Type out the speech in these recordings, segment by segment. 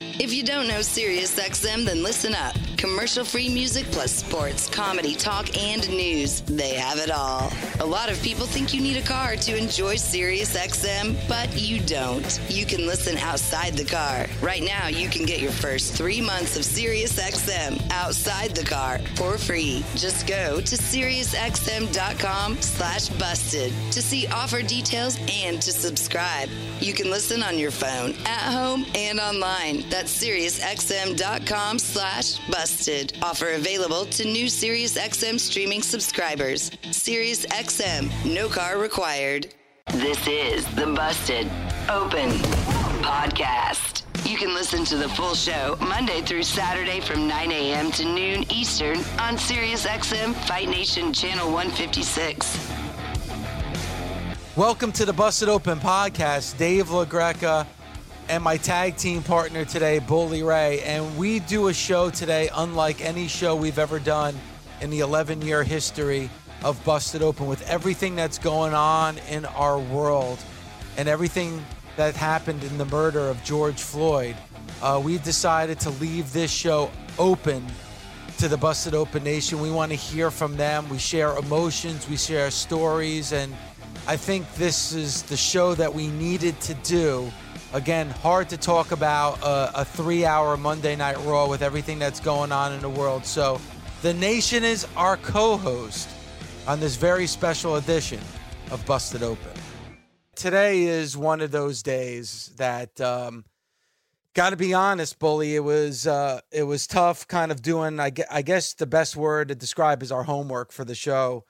If you don't know SiriusXM, then listen up. Commercial free music plus sports, comedy, talk, and news. They have it all. A lot of people think you need a car to enjoy SiriusXM, but you don't. You can listen outside the car. Right now, you can get your first three months of SiriusXM outside the car for free. Just go to SiriusXM.com slash busted to see offer details and to subscribe. You can listen on your phone, at home, and online. That's SiriusXM.com slash busted. Offer available to new SiriusXM streaming subscribers. SiriusXM, no car required. This is the Busted Open Podcast. You can listen to the full show Monday through Saturday from 9 a.m. to noon Eastern on SiriusXM Fight Nation Channel 156. Welcome to the Busted Open podcast. Dave LaGreca and my tag team partner today, Bully Ray. And we do a show today unlike any show we've ever done in the 11 year history of Busted Open with everything that's going on in our world and everything that happened in the murder of George Floyd. Uh, we decided to leave this show open to the Busted Open Nation. We want to hear from them. We share emotions, we share stories, and I think this is the show that we needed to do Again, hard to talk about a, a three hour Monday Night Raw with everything that's going on in the world. So, the nation is our co host on this very special edition of Busted Open. Today is one of those days that, um, got to be honest, bully. It was uh, it was tough, kind of doing. I guess, I guess the best word to describe is our homework for the show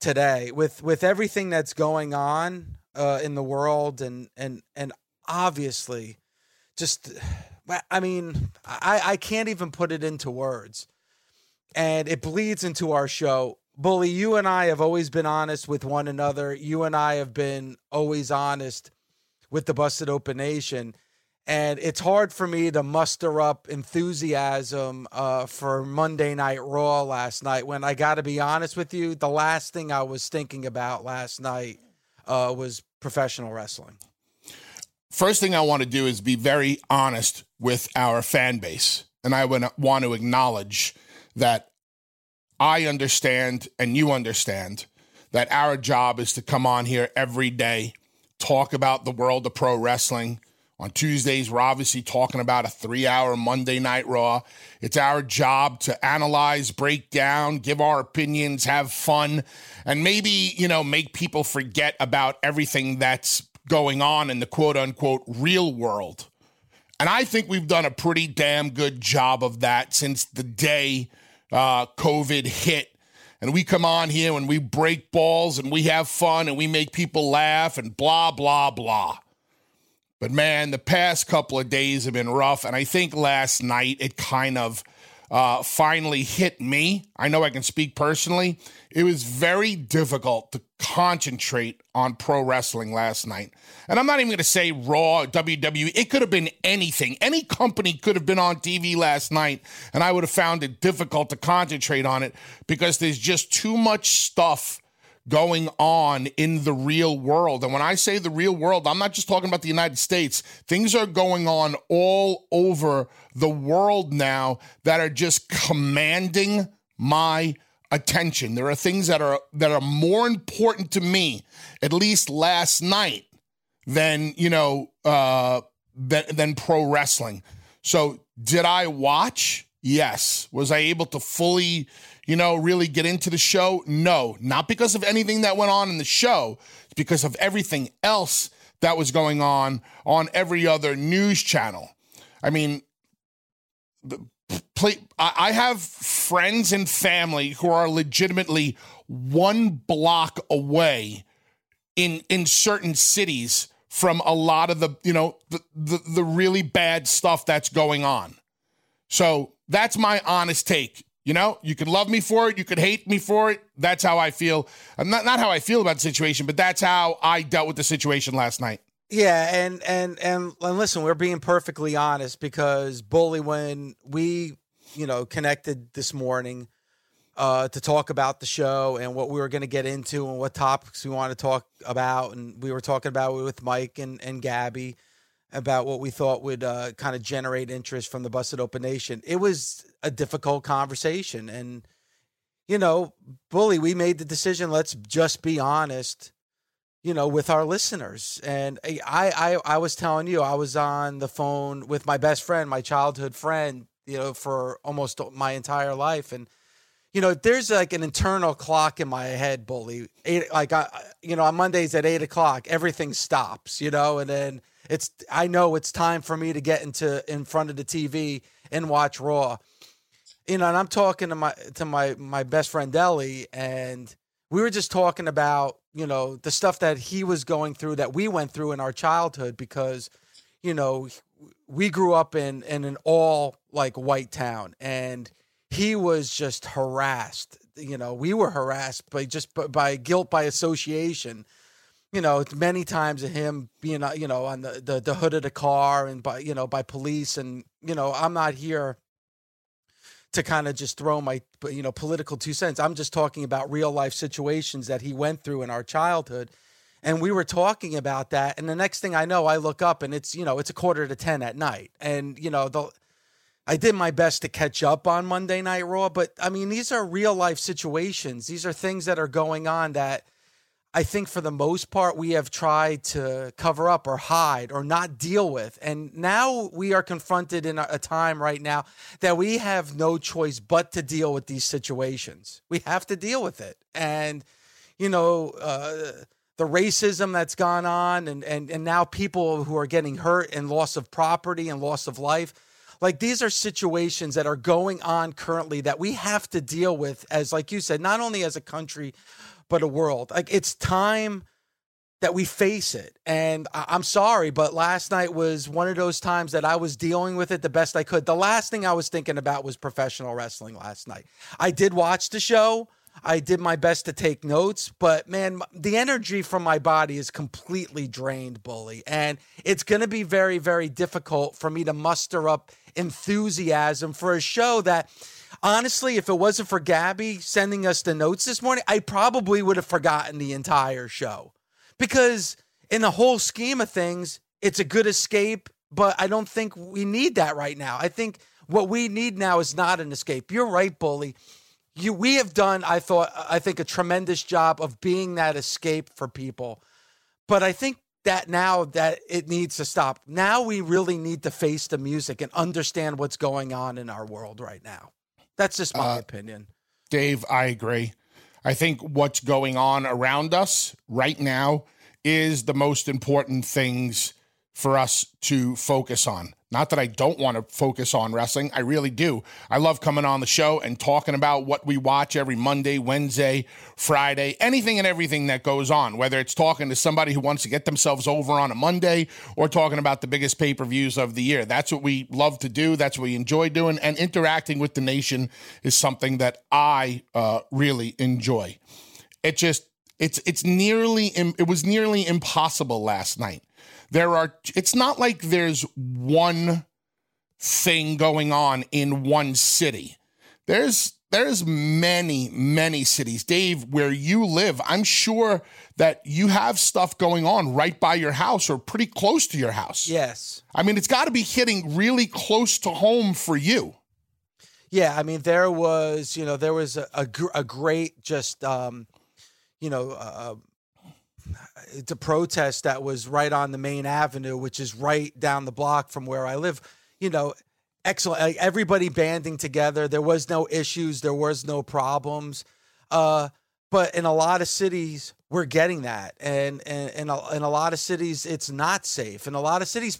today. With with everything that's going on uh, in the world, and and and obviously just I mean, I, I can't even put it into words. And it bleeds into our show. Bully, you and I have always been honest with one another. You and I have been always honest with the Busted Open Nation. And it's hard for me to muster up enthusiasm uh, for Monday Night Raw last night when I got to be honest with you, the last thing I was thinking about last night uh, was professional wrestling first thing I want to do is be very honest with our fan base. And I would want to acknowledge that I understand and you understand that our job is to come on here every day, talk about the world of pro wrestling. On Tuesdays, we're obviously talking about a three hour Monday Night Raw. It's our job to analyze, break down, give our opinions, have fun, and maybe, you know, make people forget about everything that's going on in the quote unquote real world. And I think we've done a pretty damn good job of that since the day uh, COVID hit. And we come on here and we break balls and we have fun and we make people laugh and blah, blah, blah. But man, the past couple of days have been rough. And I think last night it kind of uh, finally hit me. I know I can speak personally. It was very difficult to concentrate on pro wrestling last night. And I'm not even going to say Raw, WWE. It could have been anything. Any company could have been on TV last night, and I would have found it difficult to concentrate on it because there's just too much stuff going on in the real world. And when I say the real world, I'm not just talking about the United States. Things are going on all over the world now that are just commanding my attention. There are things that are that are more important to me, at least last night, than you know uh, than, than pro wrestling. So did I watch? Yes. Was I able to fully, you know, really get into the show? No, not because of anything that went on in the show. It's because of everything else that was going on on every other news channel. I mean, the play, I have friends and family who are legitimately one block away in in certain cities from a lot of the, you know, the, the, the really bad stuff that's going on. So that's my honest take. You know, you could love me for it, you could hate me for it. That's how I feel. Not not how I feel about the situation, but that's how I dealt with the situation last night. Yeah, and and and and listen, we're being perfectly honest because bully when we, you know, connected this morning uh to talk about the show and what we were going to get into and what topics we want to talk about and we were talking about with Mike and and Gabby about what we thought would uh, kind of generate interest from the Busted Open Nation. It was a difficult conversation. And, you know, Bully, we made the decision, let's just be honest, you know, with our listeners. And I, I, I was telling you, I was on the phone with my best friend, my childhood friend, you know, for almost my entire life. And, you know, there's like an internal clock in my head, bully. Eight, like I, you know, on Mondays at eight o'clock, everything stops, you know, and then it's I know it's time for me to get into in front of the TV and watch Raw. You know, and I'm talking to my to my my best friend Ellie, and we were just talking about you know the stuff that he was going through that we went through in our childhood because you know we grew up in in an all like white town and he was just harassed you know we were harassed by just by guilt by association you know, many times of him being, uh, you know, on the, the, the hood of the car and by, you know, by police. And, you know, I'm not here to kind of just throw my, you know, political two cents. I'm just talking about real life situations that he went through in our childhood. And we were talking about that. And the next thing I know, I look up and it's, you know, it's a quarter to 10 at night. And, you know, the, I did my best to catch up on Monday Night Raw, but I mean, these are real life situations. These are things that are going on that, I think for the most part, we have tried to cover up or hide or not deal with. And now we are confronted in a time right now that we have no choice but to deal with these situations. We have to deal with it. And, you know, uh, the racism that's gone on, and, and, and now people who are getting hurt and loss of property and loss of life. Like these are situations that are going on currently that we have to deal with as, like you said, not only as a country, but a world. Like it's time that we face it. And I- I'm sorry, but last night was one of those times that I was dealing with it the best I could. The last thing I was thinking about was professional wrestling last night. I did watch the show. I did my best to take notes, but man, the energy from my body is completely drained, bully. And it's going to be very, very difficult for me to muster up enthusiasm for a show that honestly, if it wasn't for Gabby sending us the notes this morning, I probably would have forgotten the entire show. Because in the whole scheme of things, it's a good escape, but I don't think we need that right now. I think what we need now is not an escape. You're right, Bully. You we have done, I thought, I think a tremendous job of being that escape for people. But I think that now that it needs to stop. Now we really need to face the music and understand what's going on in our world right now. That's just my uh, opinion. Dave, I agree. I think what's going on around us right now is the most important things for us to focus on. Not that I don't want to focus on wrestling, I really do. I love coming on the show and talking about what we watch every Monday, Wednesday, Friday, anything and everything that goes on, whether it's talking to somebody who wants to get themselves over on a Monday or talking about the biggest pay per views of the year. That's what we love to do. That's what we enjoy doing. And interacting with the nation is something that I uh, really enjoy. It just, it's it's nearly it was nearly impossible last night there are it's not like there's one thing going on in one city. There's there's many many cities. Dave where you live i'm sure that you have stuff going on right by your house or pretty close to your house. Yes. I mean it's got to be hitting really close to home for you. Yeah i mean there was you know there was a, a, a great just um you know uh, it's a protest that was right on the main avenue, which is right down the block from where I live. You know, excellent. Like everybody banding together. There was no issues. There was no problems. Uh, but in a lot of cities, we're getting that, and and in a, in a lot of cities, it's not safe. In a lot of cities,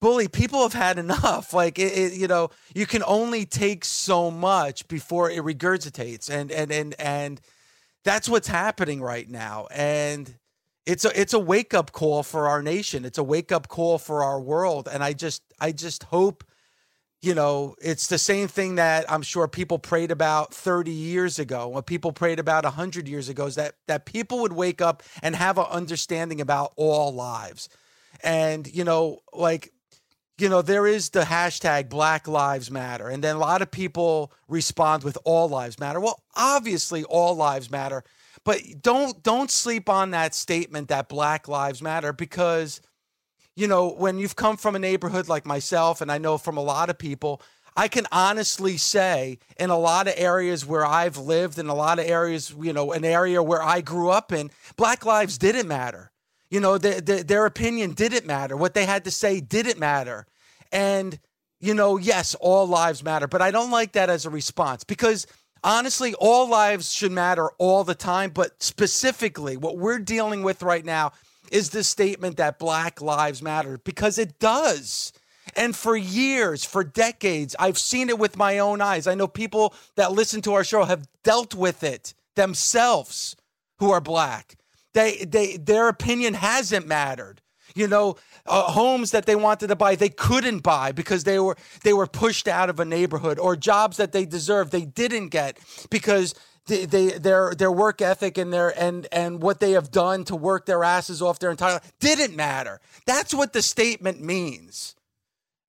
bully people have had enough. Like it, it, you know, you can only take so much before it regurgitates, and and and and that's what's happening right now. And it's a it's a wake up call for our nation. It's a wake up call for our world, and I just I just hope you know, it's the same thing that I'm sure people prayed about 30 years ago, what people prayed about 100 years ago, is that that people would wake up and have an understanding about all lives. And, you know, like, you know, there is the hashtag Black Lives Matter. And then a lot of people respond with all lives matter. Well, obviously all lives matter, but don't don't sleep on that statement that Black Lives Matter because – you know, when you've come from a neighborhood like myself, and I know from a lot of people, I can honestly say in a lot of areas where I've lived, in a lot of areas, you know, an area where I grew up in, Black lives didn't matter. You know, the, the, their opinion didn't matter. What they had to say didn't matter. And, you know, yes, all lives matter, but I don't like that as a response because honestly, all lives should matter all the time. But specifically, what we're dealing with right now is the statement that Black Lives Matter because it does. And for years, for decades, I've seen it with my own eyes. I know people that listen to our show have dealt with it themselves who are black. They, they, their opinion hasn't mattered. You know, uh, homes that they wanted to buy they couldn't buy because they were they were pushed out of a neighborhood, or jobs that they deserved they didn't get because they, they, their their work ethic and their and and what they have done to work their asses off their entire life didn't matter. That's what the statement means.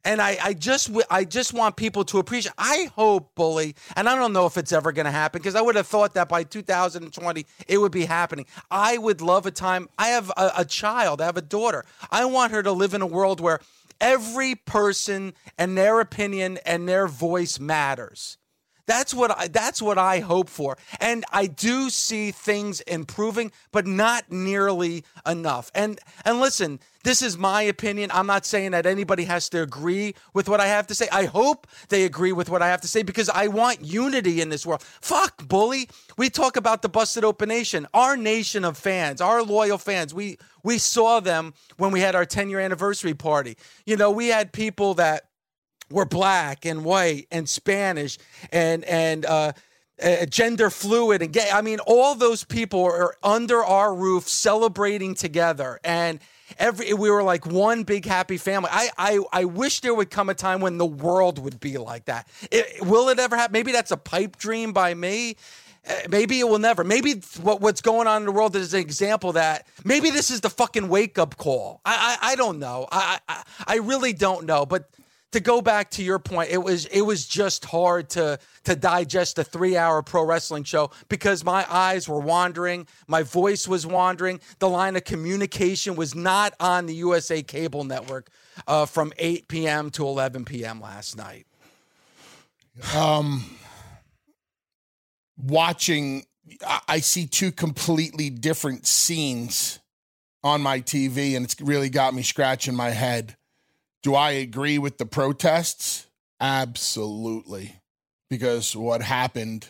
And I, I just I just want people to appreciate. I hope, bully, and I don't know if it's ever going to happen because I would have thought that by 2020 it would be happening. I would love a time. I have a, a child. I have a daughter. I want her to live in a world where every person and their opinion and their voice matters. That's what I, that's what I hope for. And I do see things improving, but not nearly enough. And and listen, this is my opinion. I'm not saying that anybody has to agree with what I have to say. I hope they agree with what I have to say because I want unity in this world. Fuck, bully. We talk about the busted open nation, our nation of fans, our loyal fans. We we saw them when we had our 10 year anniversary party. You know, we had people that were black and white and Spanish and and uh, uh, gender fluid and gay. I mean, all those people are under our roof celebrating together and. Every we were like one big happy family. I I I wish there would come a time when the world would be like that. It, will it ever happen? Maybe that's a pipe dream by me. Uh, maybe it will never. Maybe what, what's going on in the world is an example that maybe this is the fucking wake up call. I I, I don't know. I, I I really don't know. But to go back to your point, it was it was just hard to to digest a three hour pro wrestling show because my eyes were wandering, my voice was wandering, the line of communication was not on the USA cable network uh, from 8 p.m. to 11 p.m. last night. Um, watching, I see two completely different scenes on my TV, and it's really got me scratching my head. Do I agree with the protests? Absolutely. Because what happened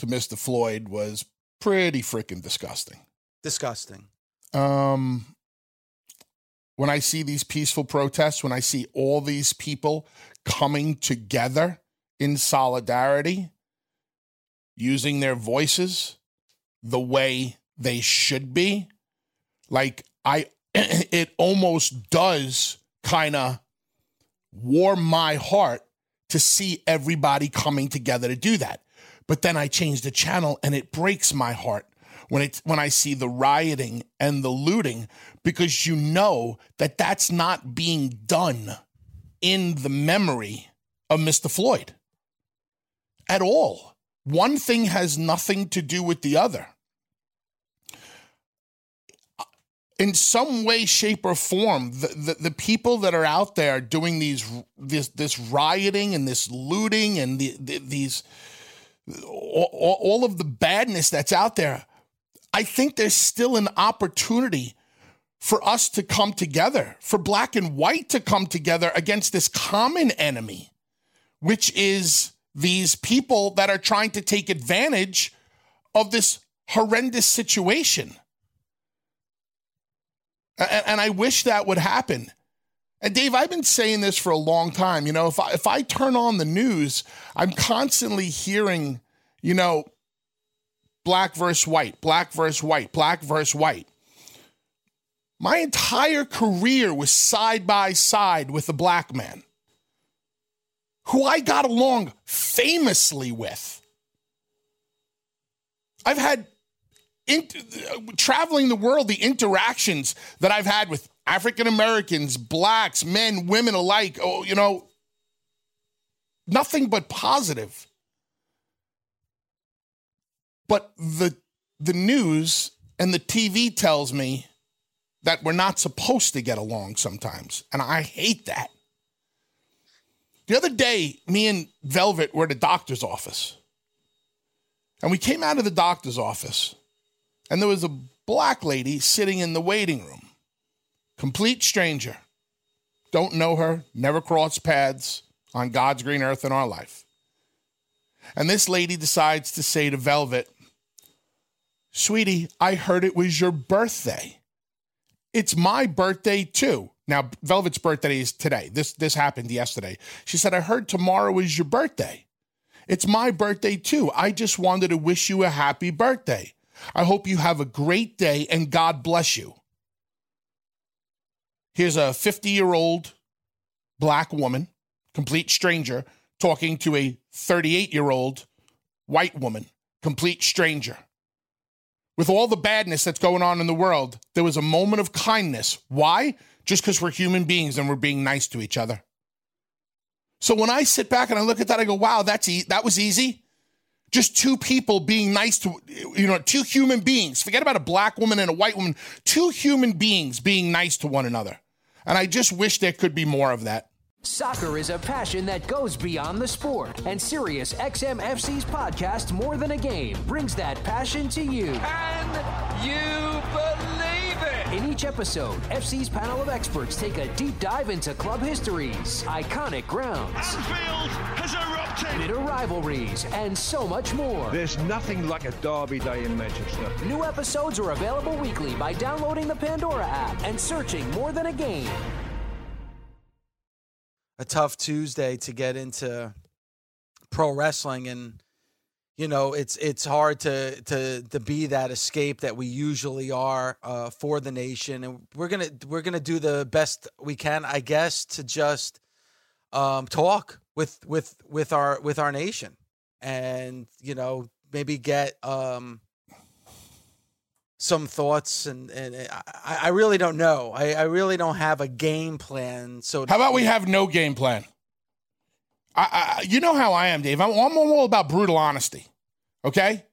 to Mr. Floyd was pretty freaking disgusting. Disgusting. Um when I see these peaceful protests, when I see all these people coming together in solidarity, using their voices the way they should be, like I it almost does kind of warm my heart to see everybody coming together to do that. But then I change the channel and it breaks my heart when it when I see the rioting and the looting because you know that that's not being done in the memory of Mr. Floyd at all. One thing has nothing to do with the other. In some way, shape, or form, the, the, the, people that are out there doing these this this rioting and this looting and the, the these all, all of the badness that's out there, I think there's still an opportunity for us to come together, for black and white to come together against this common enemy, which is these people that are trying to take advantage of this horrendous situation. And, and I wish that would happen. And Dave, I've been saying this for a long time. You know, if I, if I turn on the news, I'm constantly hearing, you know, black versus white, black versus white, black versus white. My entire career was side by side with a black man who I got along famously with. I've had in, traveling the world, the interactions that I've had with African Americans, blacks, men, women alike, oh, you know, nothing but positive. But the the news and the TV tells me that we're not supposed to get along sometimes, and I hate that. The other day, me and Velvet were at a doctor's office. And we came out of the doctor's office, and there was a black lady sitting in the waiting room. Complete stranger. Don't know her, never crossed paths on God's green earth in our life. And this lady decides to say to Velvet, Sweetie, I heard it was your birthday. It's my birthday too. Now, Velvet's birthday is today. This this happened yesterday. She said, I heard tomorrow is your birthday. It's my birthday too. I just wanted to wish you a happy birthday. I hope you have a great day and God bless you. Here's a 50 year old black woman, complete stranger, talking to a 38 year old white woman, complete stranger. With all the badness that's going on in the world, there was a moment of kindness. Why? Just because we're human beings and we're being nice to each other. So when I sit back and I look at that, I go, wow, that's e- that was easy. Just two people being nice to, you know, two human beings. Forget about a black woman and a white woman. Two human beings being nice to one another. And I just wish there could be more of that. Soccer is a passion that goes beyond the sport, and Sirius XM FC's podcast, More Than a Game, brings that passion to you. Can you believe it? In each episode, FC's panel of experts take a deep dive into club histories, iconic grounds, Anfield has erupted. bitter rivalries, and so much more. There's nothing like a derby day in Manchester. New episodes are available weekly by downloading the Pandora app and searching More Than a Game. a tough Tuesday to get into pro wrestling and you know it's it's hard to to to be that escape that we usually are uh, for the nation and we're gonna we're gonna do the best we can I guess to just um, talk with with with our with our nation and you know maybe get um, some thoughts and and I, I really don't know I, I really don't have a game plan so How about we have no game plan? I, I you know how I am, Dave. I'm, I'm all about brutal honesty. Okay,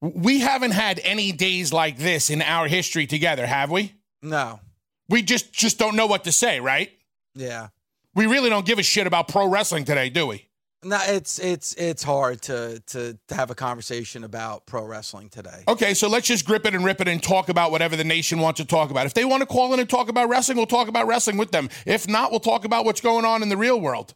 we haven't had any days like this in our history together, have we? no We just just don't know what to say, right? yeah We really don't give a shit about pro wrestling today, do we? No, it's it's it's hard to to to have a conversation about pro wrestling today. Okay, so let's just grip it and rip it and talk about whatever the nation wants to talk about. If they want to call in and talk about wrestling, we'll talk about wrestling with them. If not, we'll talk about what's going on in the real world.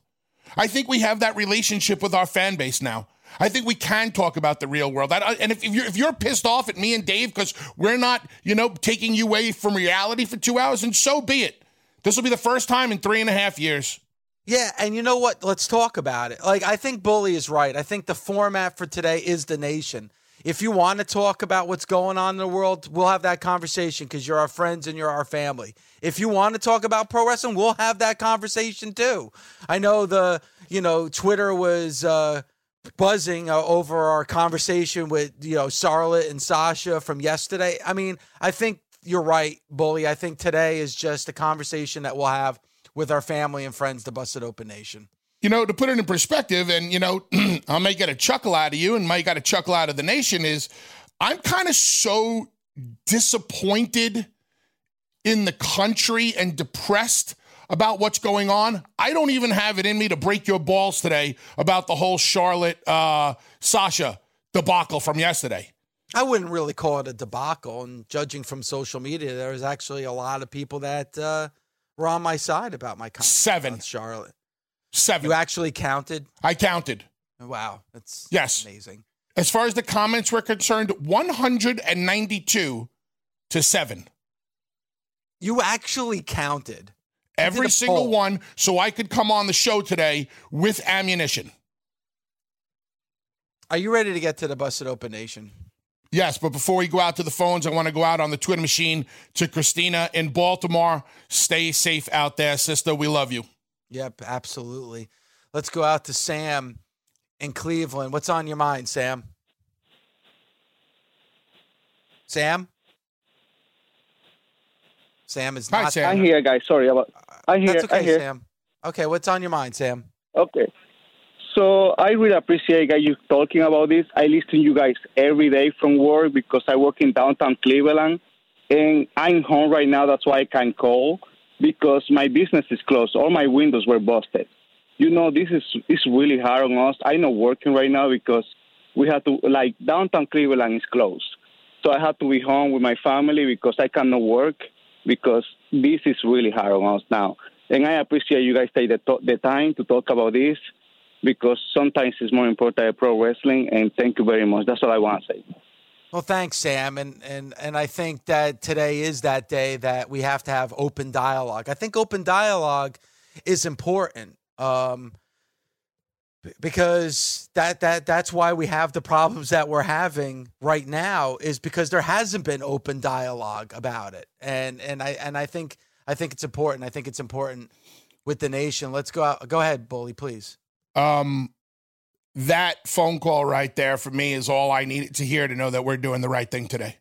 I think we have that relationship with our fan base now. I think we can talk about the real world. And if, if you're if you're pissed off at me and Dave because we're not, you know, taking you away from reality for two hours, and so be it. This will be the first time in three and a half years. Yeah, and you know what? Let's talk about it. Like I think Bully is right. I think the format for today is the nation. If you want to talk about what's going on in the world, we'll have that conversation because you're our friends and you're our family. If you want to talk about pro wrestling, we'll have that conversation too. I know the, you know, Twitter was uh, buzzing uh, over our conversation with, you know, Charlotte and Sasha from yesterday. I mean, I think you're right, Bully. I think today is just a conversation that we'll have with our family and friends, the Busted Open Nation. You know, to put it in perspective, and you know, I may get a chuckle out of you and might get a chuckle out of the nation, is I'm kind of so disappointed in the country and depressed about what's going on. I don't even have it in me to break your balls today about the whole Charlotte uh, Sasha debacle from yesterday. I wouldn't really call it a debacle. And judging from social media, there was actually a lot of people that uh, were on my side about my comments Seven. Charlotte. Seven. You actually counted? I counted. Wow, that's Yes. amazing. As far as the comments were concerned, 192 to 7. You actually counted. Every single poll. one, so I could come on the show today with ammunition. Are you ready to get to the Busted Open Nation? Yes, but before we go out to the phones, I want to go out on the Twitter machine to Christina in Baltimore. Stay safe out there, sister. We love you. Yep, absolutely. Let's go out to Sam in Cleveland. What's on your mind, Sam? Sam? Sam is Hi, not. Sam. I hear, guys. Sorry about. I hear. That's okay, I hear. Sam. Okay, what's on your mind, Sam? Okay. So I really appreciate guys you talking about this. I listen to you guys every day from work because I work in downtown Cleveland, and I'm home right now. That's why I can call because my business is closed. All my windows were busted. You know, this is is really hard on us. I'm not working right now because we have to like downtown Cleveland is closed. So I have to be home with my family because I cannot work because this is really hard on us now. And I appreciate you guys take the, the time to talk about this because sometimes it's more important than pro wrestling. And thank you very much. That's all I want to say. Well, thanks, Sam, and and and I think that today is that day that we have to have open dialogue. I think open dialogue is important um, because that that that's why we have the problems that we're having right now is because there hasn't been open dialogue about it, and and I and I think I think it's important. I think it's important with the nation. Let's go out. Go ahead, bully, please. Um, that phone call right there for me is all I needed to hear to know that we're doing the right thing today.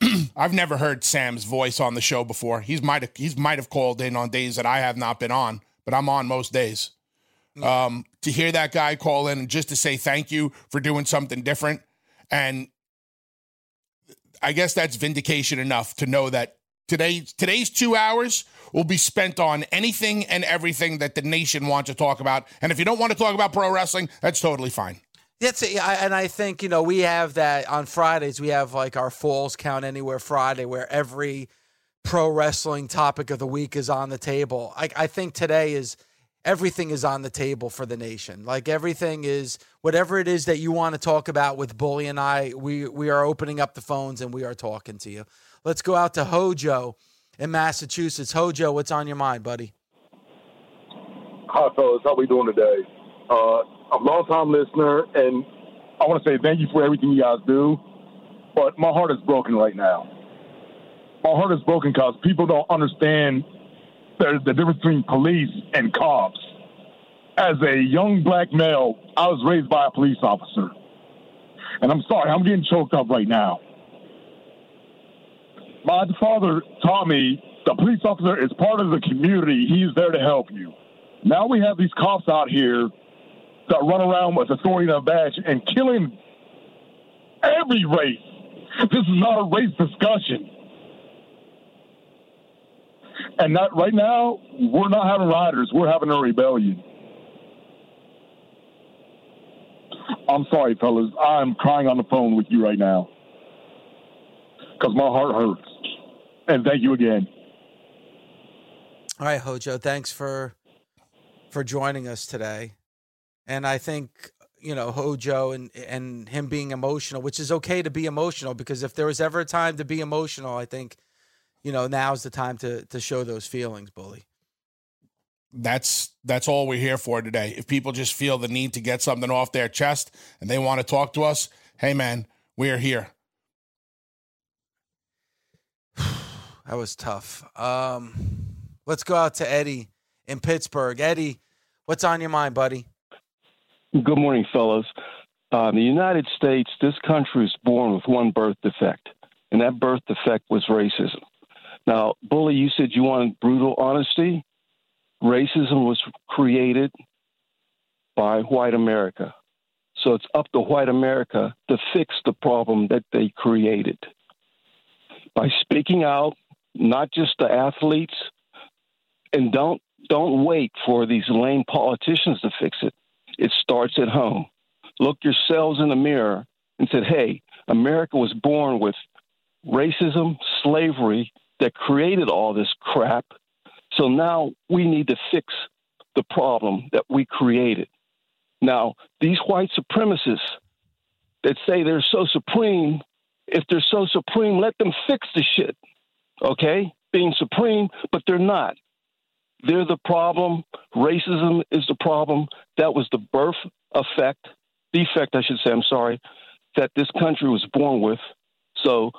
I've never heard Sam's voice on the show before. He's might have he's might have called in on days that I have not been on, but I'm on most days. Um, to hear that guy call in and just to say thank you for doing something different, and I guess that's vindication enough to know that today today's two hours will be spent on anything and everything that the nation wants to talk about. And if you don't want to talk about pro wrestling, that's totally fine. That's. And I think you know we have that on Fridays. We have like our Falls Count Anywhere Friday, where every pro wrestling topic of the week is on the table. I, I think today is everything is on the table for the nation. Like everything is whatever it is that you want to talk about with Bully and I. We we are opening up the phones and we are talking to you. Let's go out to Hojo in Massachusetts. Hojo, what's on your mind, buddy? Hi, fellas. How we doing today? Uh, I'm a long time listener, and I want to say thank you for everything you guys do. But my heart is broken right now. My heart is broken because people don't understand the, the difference between police and cops. As a young black male, I was raised by a police officer. And I'm sorry, I'm getting choked up right now. My father taught me the police officer is part of the community. He's there to help you. Now we have these cops out here that run around with authority and a badge and killing every race. This is not a race discussion. And right now, we're not having rioters. We're having a rebellion. I'm sorry, fellas. I'm crying on the phone with you right now because my heart hurts. And thank you again. All right, Hojo, thanks for for joining us today. And I think you know Hojo and and him being emotional, which is okay to be emotional because if there was ever a time to be emotional, I think you know now's the time to to show those feelings, bully. That's that's all we're here for today. If people just feel the need to get something off their chest and they want to talk to us, hey man, we're here. That was tough. Um, let's go out to Eddie in Pittsburgh. Eddie, what's on your mind, buddy? Good morning, fellows. Uh, the United States, this country was born with one birth defect, and that birth defect was racism. Now, Bully, you said you wanted brutal honesty. Racism was created by white America. So it's up to white America to fix the problem that they created. By speaking out, not just the athletes, and don't don't wait for these lame politicians to fix it. It starts at home. Look yourselves in the mirror and said, "Hey, America was born with racism, slavery that created all this crap. So now we need to fix the problem that we created." Now, these white supremacists that say they're so supreme, if they're so supreme, let them fix the shit. Okay? Being supreme, but they're not. They're the problem. Racism is the problem. That was the birth effect, defect, I should say, I'm sorry, that this country was born with. So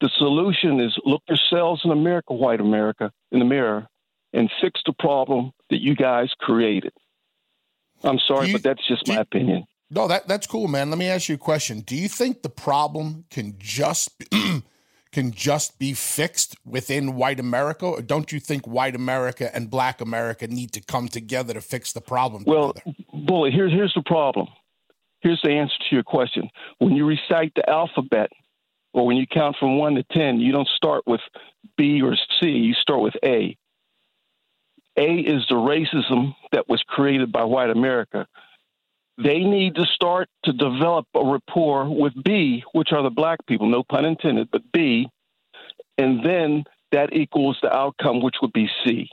the solution is look yourselves in America, white America, in the mirror, and fix the problem that you guys created. I'm sorry, you, but that's just my you, opinion. No, that that's cool, man. Let me ask you a question. Do you think the problem can just be, can just be fixed within white America, or don't you think white America and Black America need to come together to fix the problem? Well, together? bully, here's here's the problem. Here's the answer to your question. When you recite the alphabet, or when you count from one to ten, you don't start with B or C. You start with A. A is the racism that was created by white America they need to start to develop a rapport with B, which are the black people, no pun intended, but B, and then that equals the outcome, which would be C.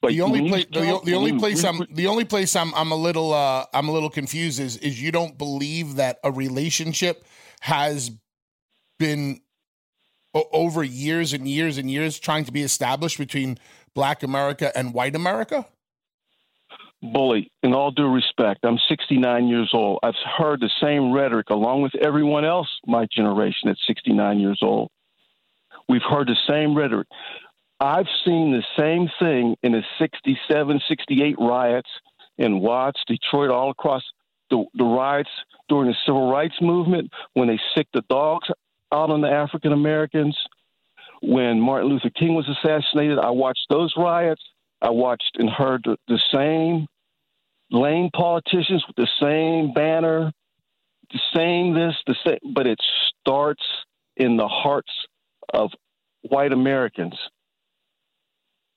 But the only place, the, the, only place I'm, the only place I'm, I'm a little, uh, I'm a little confused is, is you don't believe that a relationship has been over years and years and years trying to be established between Black America and White America. Bully, in all due respect, I'm 69 years old. I've heard the same rhetoric along with everyone else my generation at 69 years old. We've heard the same rhetoric. I've seen the same thing in the 67, 68 riots in Watts, Detroit, all across the, the riots during the civil rights movement when they sicked the dogs out on the African Americans. When Martin Luther King was assassinated, I watched those riots. I watched and heard the, the same lame politicians with the same banner, the same this, the same, but it starts in the hearts of white Americans.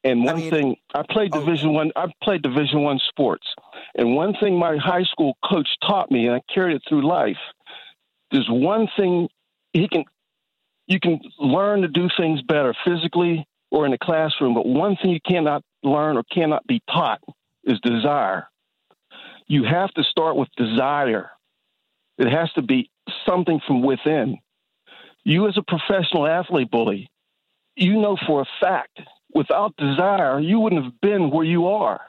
And one I mean, thing, I played oh, Division oh. One. I played Division One sports, and one thing my high school coach taught me, and I carried it through life. There's one thing he can, you can learn to do things better physically or in the classroom, but one thing you cannot learn or cannot be taught is desire. You have to start with desire. It has to be something from within. You, as a professional athlete, bully, you know for a fact without desire, you wouldn't have been where you are.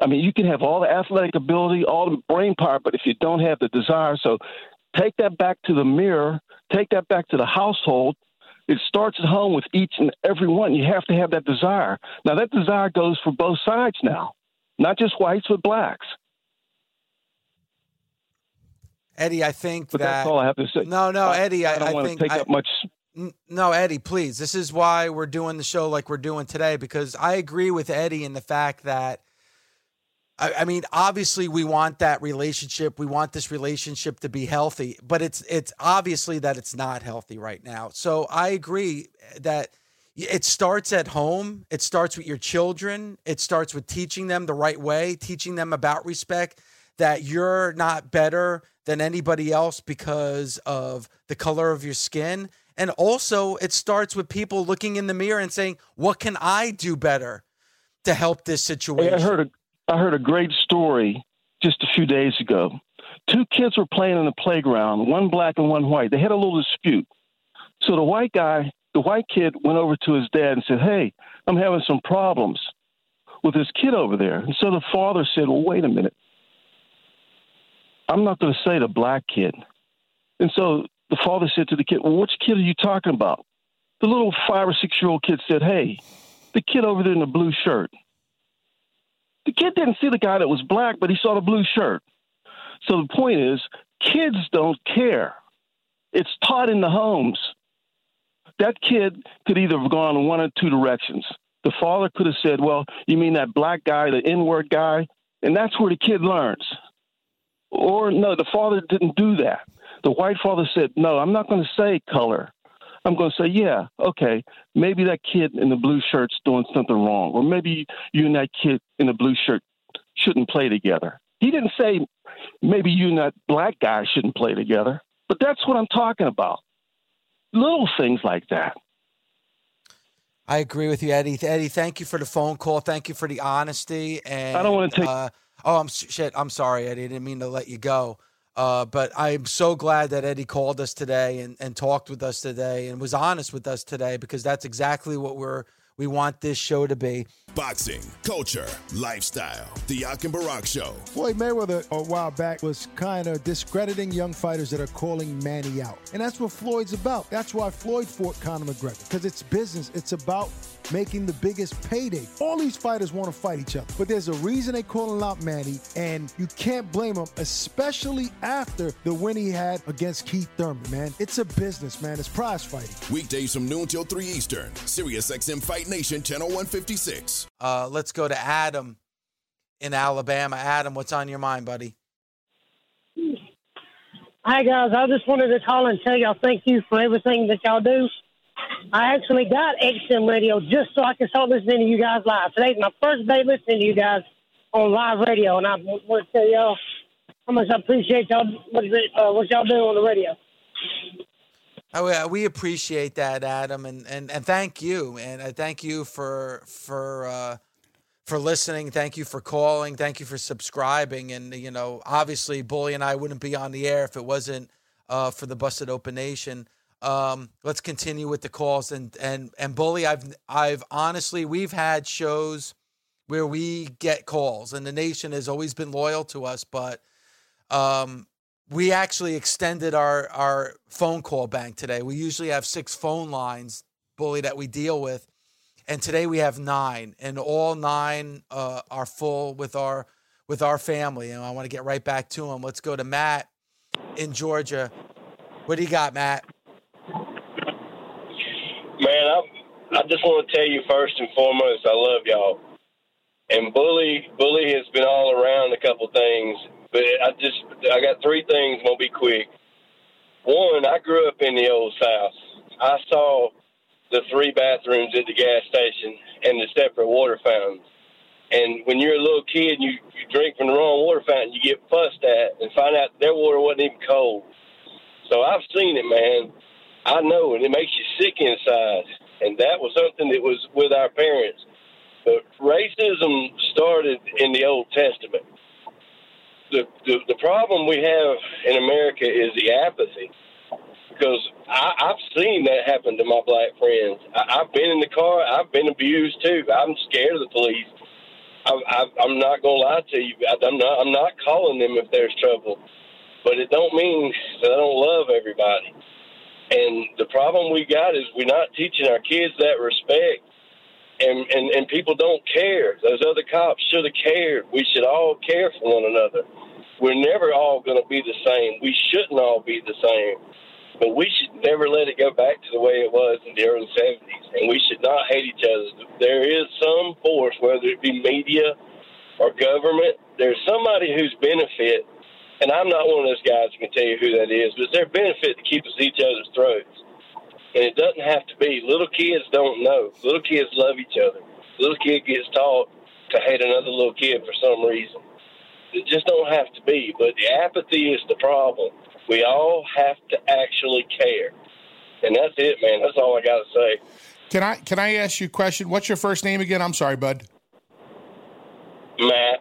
I mean, you can have all the athletic ability, all the brain power, but if you don't have the desire, so take that back to the mirror, take that back to the household, it starts at home with each and every one. You have to have that desire. Now, that desire goes for both sides now, not just whites, but blacks. Eddie, I think but that. That's all I have to say. No, no, Eddie, I, I don't I want think to take I, up much. No, Eddie, please. This is why we're doing the show like we're doing today because I agree with Eddie in the fact that I, I mean, obviously, we want that relationship. We want this relationship to be healthy, but it's it's obviously that it's not healthy right now. So I agree that it starts at home. It starts with your children. It starts with teaching them the right way, teaching them about respect. That you're not better than anybody else because of the color of your skin. And also, it starts with people looking in the mirror and saying, What can I do better to help this situation? Hey, I heard I heard a great story just a few days ago. Two kids were playing in the playground, one black and one white. They had a little dispute. So the white guy, the white kid went over to his dad and said, Hey, I'm having some problems with this kid over there. And so the father said, Well, wait a minute. I'm not going to say the black kid. And so the father said to the kid, Well, which kid are you talking about? The little five or six year old kid said, Hey, the kid over there in the blue shirt. The kid didn't see the guy that was black, but he saw the blue shirt. So the point is, kids don't care. It's taught in the homes. That kid could either have gone in one or two directions. The father could have said, Well, you mean that black guy, the N word guy? And that's where the kid learns. Or no, the father didn't do that. The white father said, No, I'm not going to say color. I'm going to say, yeah, okay, maybe that kid in the blue shirt's doing something wrong, or maybe you and that kid in the blue shirt shouldn't play together. He didn't say maybe you and that black guy shouldn't play together, but that's what I'm talking about. Little things like that. I agree with you, Eddie. Eddie, thank you for the phone call. Thank you for the honesty. And I don't want to take. Uh, oh, I'm shit. I'm sorry, Eddie. I didn't mean to let you go. Uh, but I'm so glad that Eddie called us today and, and talked with us today and was honest with us today because that's exactly what we're we want this show to be. Boxing, culture, lifestyle. The Yak and Barack Show. Floyd Mayweather a while back was kind of discrediting young fighters that are calling Manny out. And that's what Floyd's about. That's why Floyd fought Conor McGregor. Because it's business. It's about making the biggest payday. All these fighters want to fight each other. But there's a reason they calling out Manny, and you can't blame him, especially after the win he had against Keith Thurman, man. It's a business, man. It's prize fighting. Weekdays from noon till 3 Eastern. Sirius XM Fight Nation, Channel 156. Uh, let's go to Adam in Alabama. Adam, what's on your mind, buddy? Hi, guys. I just wanted to call and tell y'all thank you for everything that y'all do. I actually got XM Radio just so I can start listening to you guys live. Today's my first day listening to you guys on live radio, and I want to tell y'all how much I appreciate y'all what, uh, what y'all do on the radio. Oh, we appreciate that, Adam, and, and, and thank you, and I thank you for for uh, for listening. Thank you for calling. Thank you for subscribing. And you know, obviously, Bully and I wouldn't be on the air if it wasn't uh, for the Busted Open Nation. Um, let's continue with the calls and and and Bully. I've I've honestly we've had shows where we get calls, and the nation has always been loyal to us, but. Um, we actually extended our our phone call bank today. We usually have six phone lines, bully that we deal with, and today we have nine, and all nine uh, are full with our with our family. And I want to get right back to them. Let's go to Matt in Georgia. What do you got, Matt? Man, I I just want to tell you first and foremost, I love y'all. And bully bully has been all around a couple things but I just I got three things. I'm gonna be quick. One, I grew up in the old South. I saw the three bathrooms at the gas station and the separate water fountains. And when you're a little kid, you, you drink from the wrong water fountain, you get fussed at, and find out their water wasn't even cold. So I've seen it, man. I know, and it makes you sick inside. And that was something that was with our parents. But racism started in the Old Testament the, the, the problem we have in America is the apathy. Because I, I've seen that happen to my black friends. I, I've been in the car. I've been abused too. I'm scared of the police. I, I, I'm not gonna lie to you. I, I'm not. I'm not calling them if there's trouble, but it don't mean that I don't love everybody. And the problem we got is we're not teaching our kids that respect, and and and people don't care. Those other cops should have cared. We should all care for one another we're never all going to be the same. We shouldn't all be the same. But we should never let it go back to the way it was in the early 70s. And we should not hate each other. There is some force, whether it be media or government, there's somebody whose benefit, and I'm not one of those guys who can tell you who that is, but it's their benefit to keep us each other's throats. And it doesn't have to be. Little kids don't know. Little kids love each other. Little kid gets taught to hate another little kid for some reason. It just don't have to be. But the apathy is the problem. We all have to actually care, and that's it, man. That's all I got to say. Can I can I ask you a question? What's your first name again? I'm sorry, bud. Matt.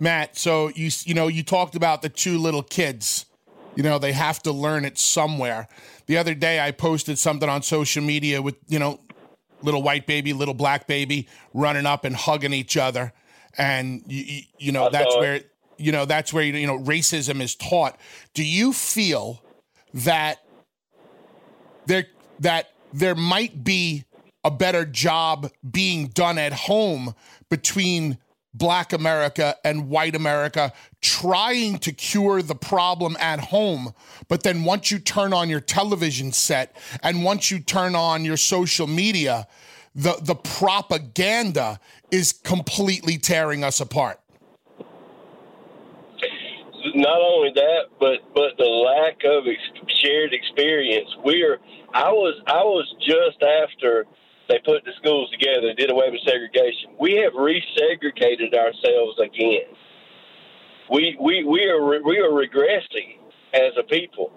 Matt. So you you know you talked about the two little kids. You know they have to learn it somewhere. The other day I posted something on social media with you know little white baby, little black baby running up and hugging each other and you, you know that's where you know that's where you know racism is taught. Do you feel that there that there might be a better job being done at home between black America and white America trying to cure the problem at home. But then once you turn on your television set and once you turn on your social media, the the propaganda is completely tearing us apart. Not only that, but but the lack of ex- shared experience. We're I was I was just after they put the schools together, did away with segregation. We have resegregated ourselves again. We we we are we are regressing as a people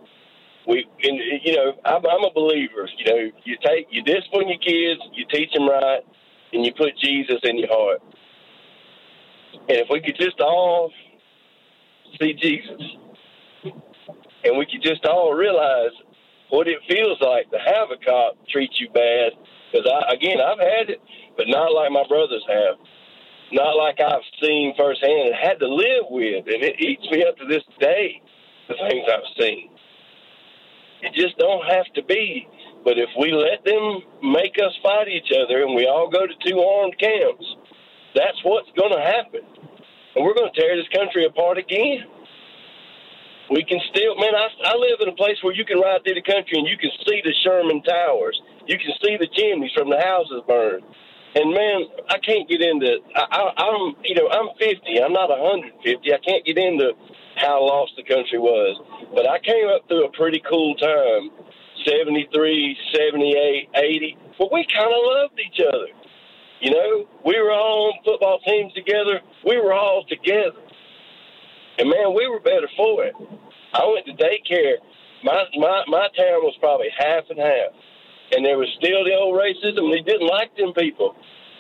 we and you know I'm, I'm a believer. You know, you take you discipline your kids, you teach them right, and you put Jesus in your heart. And if we could just all see Jesus, and we could just all realize what it feels like to have a cop treat you bad. Because I, again, I've had it, but not like my brothers have. Not like I've seen firsthand and had to live with, and it eats me up to this day. The things I've seen. It just don't have to be. But if we let them make us fight each other, and we all go to two armed camps, that's what's going to happen, and we're going to tear this country apart again we can still, man, I, I live in a place where you can ride through the country and you can see the Sherman Towers. You can see the chimneys from the houses burned. And man, I can't get into. I, I, I'm, you know, I'm 50. I'm not 150. I can't get into how lost the country was. But I came up through a pretty cool time, 73, 78, 80. But we kind of loved each other. You know, we were all on football teams together. We were all together. And man, we were better for it. I went to daycare. My my my town was probably half and half, and there was still the old racism. They didn't like them people,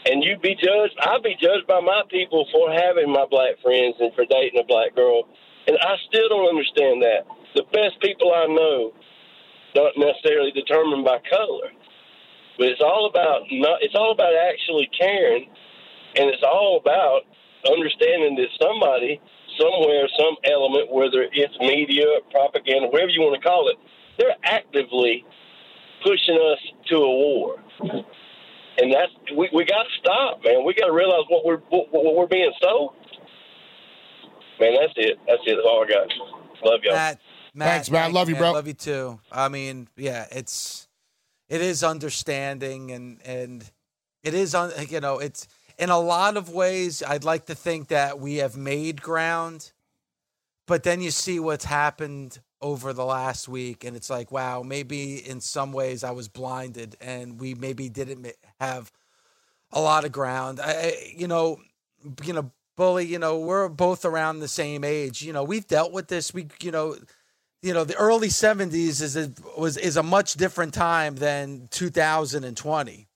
and you'd be judged. I'd be judged by my people for having my black friends and for dating a black girl, and I still don't understand that. The best people I know don't necessarily determined by color, but it's all about not. It's all about actually caring, and it's all about understanding that somebody somewhere, some element, whether it's media, propaganda, whatever you want to call it, they're actively pushing us to a war. And that's we, we got to stop, man. We got to realize what we're what, what, we're being sold. Man, that's it. That's it. That's all I got. Love y'all. Matt, Matt, Thanks, man. Love you, bro. Love you too. I mean, yeah, it's it is understanding and and it is on. You know, it's in a lot of ways, I'd like to think that we have made ground, but then you see what's happened over the last week, and it's like, wow, maybe in some ways I was blinded, and we maybe didn't have a lot of ground. I, you know, you know, bully. You know, we're both around the same age. You know, we've dealt with this. We, you know, you know, the early '70s is a, was is a much different time than 2020,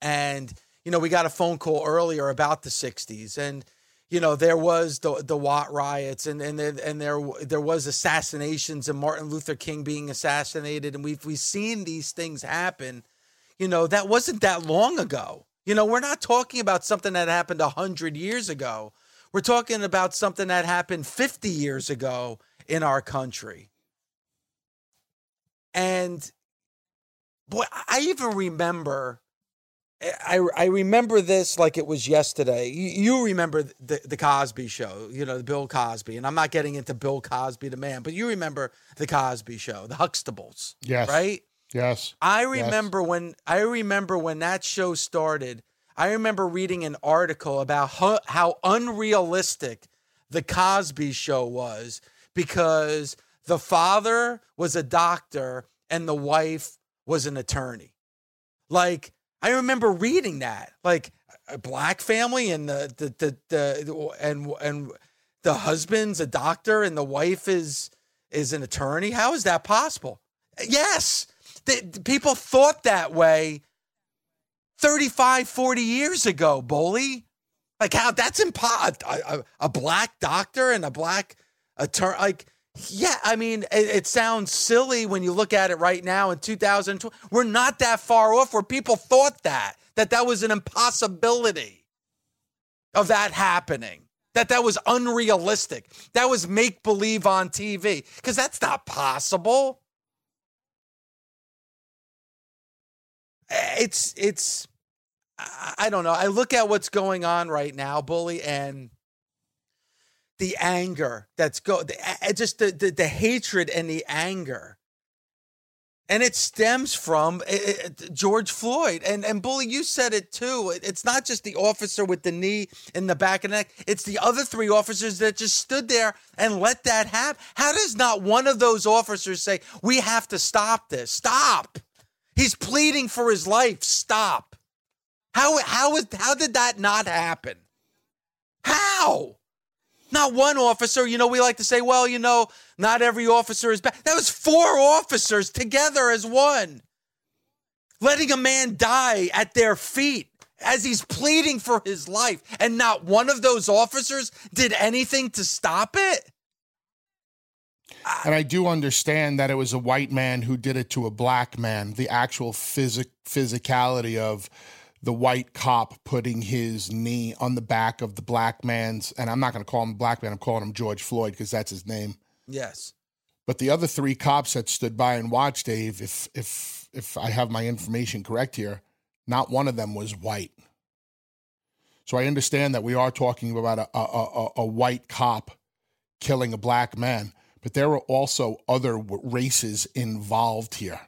and you know, we got a phone call earlier about the 60s and you know there was the the Watts riots and and there, and there there was assassinations and Martin Luther King being assassinated. And we've we've seen these things happen you know that wasn't that long ago. You know we're not talking about something that happened 100 years ago. We're talking about something that happened 50 years ago in our country. And boy I even remember I, I remember this like it was yesterday. You, you, remember the, the Cosby show, you know, the Bill Cosby. And I'm not getting into Bill Cosby, the man, but you remember the Cosby show, the Huxtables. Yes. Right? Yes. I remember yes. when I remember when that show started. I remember reading an article about how, how unrealistic the Cosby show was because the father was a doctor and the wife was an attorney. Like I remember reading that, like a black family and the the the, the and and the husband's a doctor and the wife is is an attorney. How is that possible? Yes, the, people thought that way 35, 40 years ago, Bully. Like how that's impossible. A, a, a, black doctor and a black attorney. Like yeah, I mean, it, it, sounds silly when you look at it right now in 2020. We're not that far off where people thought that, that that was an impossibility of that happening, that that was unrealistic, that was make believe on TV, because that's not possible. Eh, it's, it's, I don't know. I look at what's going on right now, Bully, and the anger that's go the, just the, the, the hatred and the anger and it stems from eh, eh, eh, it, George Floyd. And and Bully, you said it too. It's not just the officer with the knee in the back of the neck. It's the other three officers that just stood there and let that happen. How does not one of those officers say, "We have to stop this. Stop." He's pleading for his life. Stop. How how is how did that not happen? How? Not one officer. You know, we like to say, well, you know, not every officer is bad. That was four officers together as one, letting a man die at their feet as he's pleading for his life. And not one of those officers did anything to stop it. Ah. And I do understand that it was a white man who did it to a black man. The actual physic physicality of the white cop putting his knee on the back of the black man's, and I'm not going to call him black man. I'm calling him George Floyd because that's his name. Yes. But the other three cops that stood by and watched Dave, if if if I have my information correct here, not one of them was white. So I understand that we are talking about a, a, a, a white cop killing a black man, but there were also other races involved here.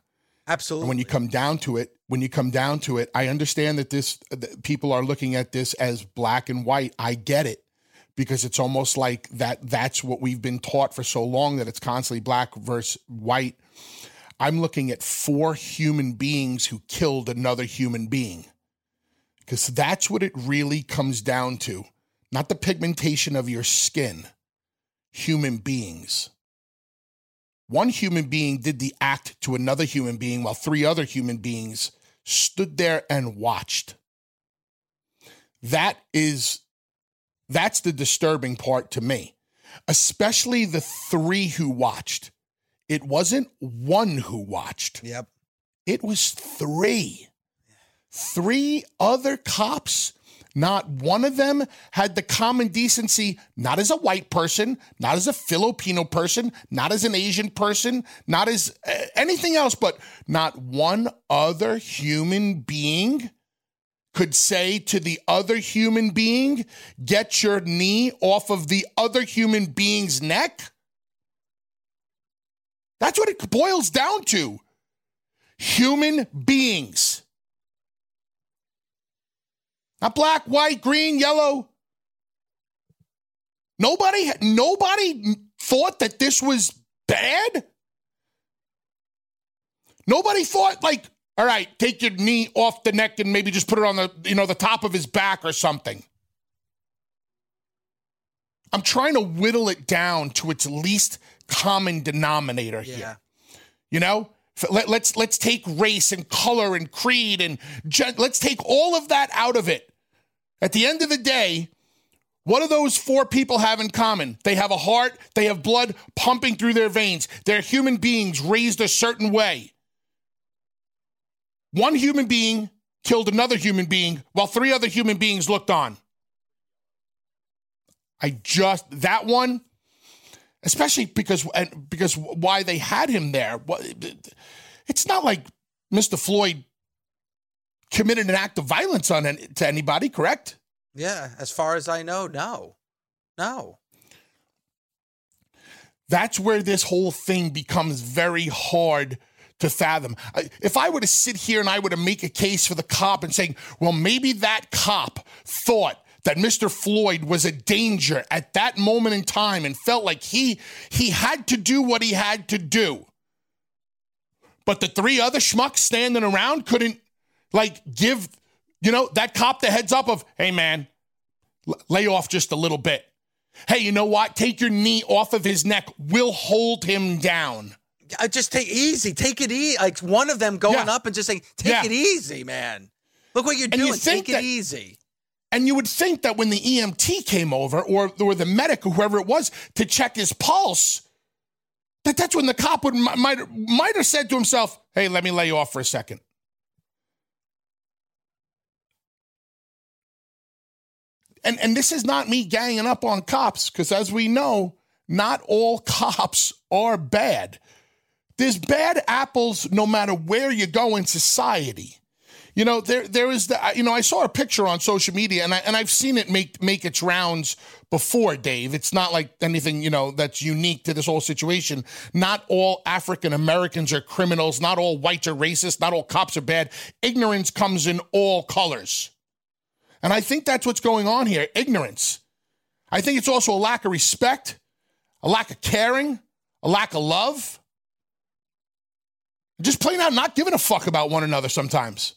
Absolutely. And when you come down to it, when you come down to it, I understand that this that people are looking at this as black and white. I get it because it's almost like that that's what we've been taught for so long that it's constantly black versus white. I'm looking at four human beings who killed another human being. Because that's what it really comes down to. Not the pigmentation of your skin, human beings. One human being did the act to another human being while three other human beings stood there and watched. That is that's the disturbing part to me. Especially the three who watched. It wasn't one who watched. Yep. It was three. Three other cops not one of them had the common decency, not as a white person, not as a Filipino person, not as an Asian person, not as uh, anything else, but not one other human being could say to the other human being, get your knee off of the other human being's neck? That's what it boils down to. Human beings. Not black, white, green, yellow. Nobody, nobody thought that this was bad. Nobody thought like, all right, take your knee off the neck and maybe just put it on the, you know, the top of his back or something. I'm trying to whittle it down to its least common denominator Yeah. here. You know, let, let's let's take race and color and creed and let's take all of that out of it. At the end of the day, what do those four people have in common? They have a heart, they have blood pumping through their veins. They're human beings raised a certain way. One human being killed another human being while three other human beings looked on. I just that one, especially because and because why they had him there. It's not like Mr. Floyd committed an act of violence on any, to anybody, correct? Yeah, as far as I know, no. No. That's where this whole thing becomes very hard to fathom. If I were to sit here and I were to make a case for the cop and saying, well, maybe that cop thought that Mr. Floyd was a danger at that moment in time and felt like he he had to do what he had to do. But the three other schmucks standing around couldn't like give, you know, that cop the heads up of, hey man, l- lay off just a little bit. Hey, you know what? Take your knee off of his neck. We'll hold him down. I just take easy. Take it easy. Like one of them going up and just saying, take Yeah. it easy, man. Look what you're And you doing. think Take that- it easy. And you would think that when the EMT came over, or, or the medic, or whoever it was, to check his pulse, that that's when the cop would might might have said to himself, "Hey, let me lay you off for a second. And and this is not me ganging up on cops, because as we know, not all cops are bad. There's bad apples no matter where you go in society. You know, there there is the you know, I saw a picture on social media and I and I've seen it make make its rounds before, Dave. It's not like anything, you know, that's unique to this whole situation. Not all African Americans are criminals, not all whites are racist, not all cops are bad. Ignorance comes in all colors. And I think that's what's going on here, ignorance. I think it's also a lack of respect, a lack of caring, a lack of love. Just plain out not giving a fuck about one another sometimes.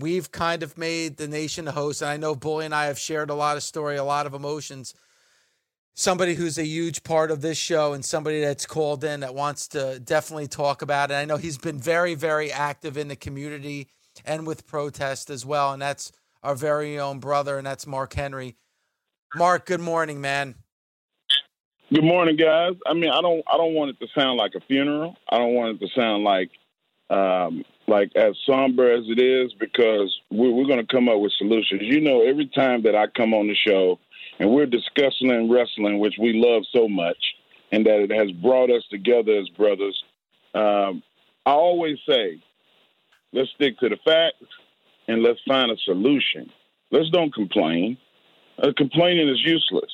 we've kind of made the nation a host. And I know Bully and I have shared a lot of story, a lot of emotions. Somebody who's a huge part of this show and somebody that's called in that wants to definitely talk about it. I know he's been very, very active in the community and with protest as well. And that's our very own brother, and that's Mark Henry. Mark, good morning, man. Good morning, guys. I mean, I don't, I don't want it to sound like a funeral. I don't want it to sound like um, like as somber as it is because we're, we're going to come up with solutions. You know, every time that I come on the show and we're discussing wrestling, which we love so much, and that it has brought us together as brothers, um, I always say, let's stick to the facts and let's find a solution. Let's don't complain. Uh, complaining is useless.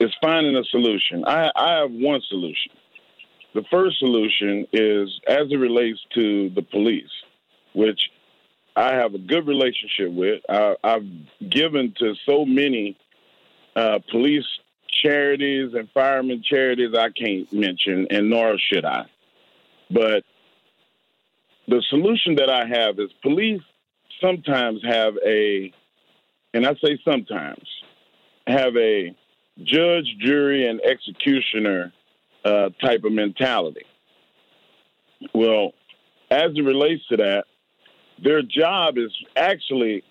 It's finding a solution. I, I have one solution. The first solution is as it relates to the police, which I have a good relationship with. I, have given to so many uh, police charities and firemen charities I can't mention, and nor should I. But the solution that I have is police sometimes have a, and I say sometimes, have a judge, jury, and executioner uh, type of mentality. Well, as it relates to that, their job is actually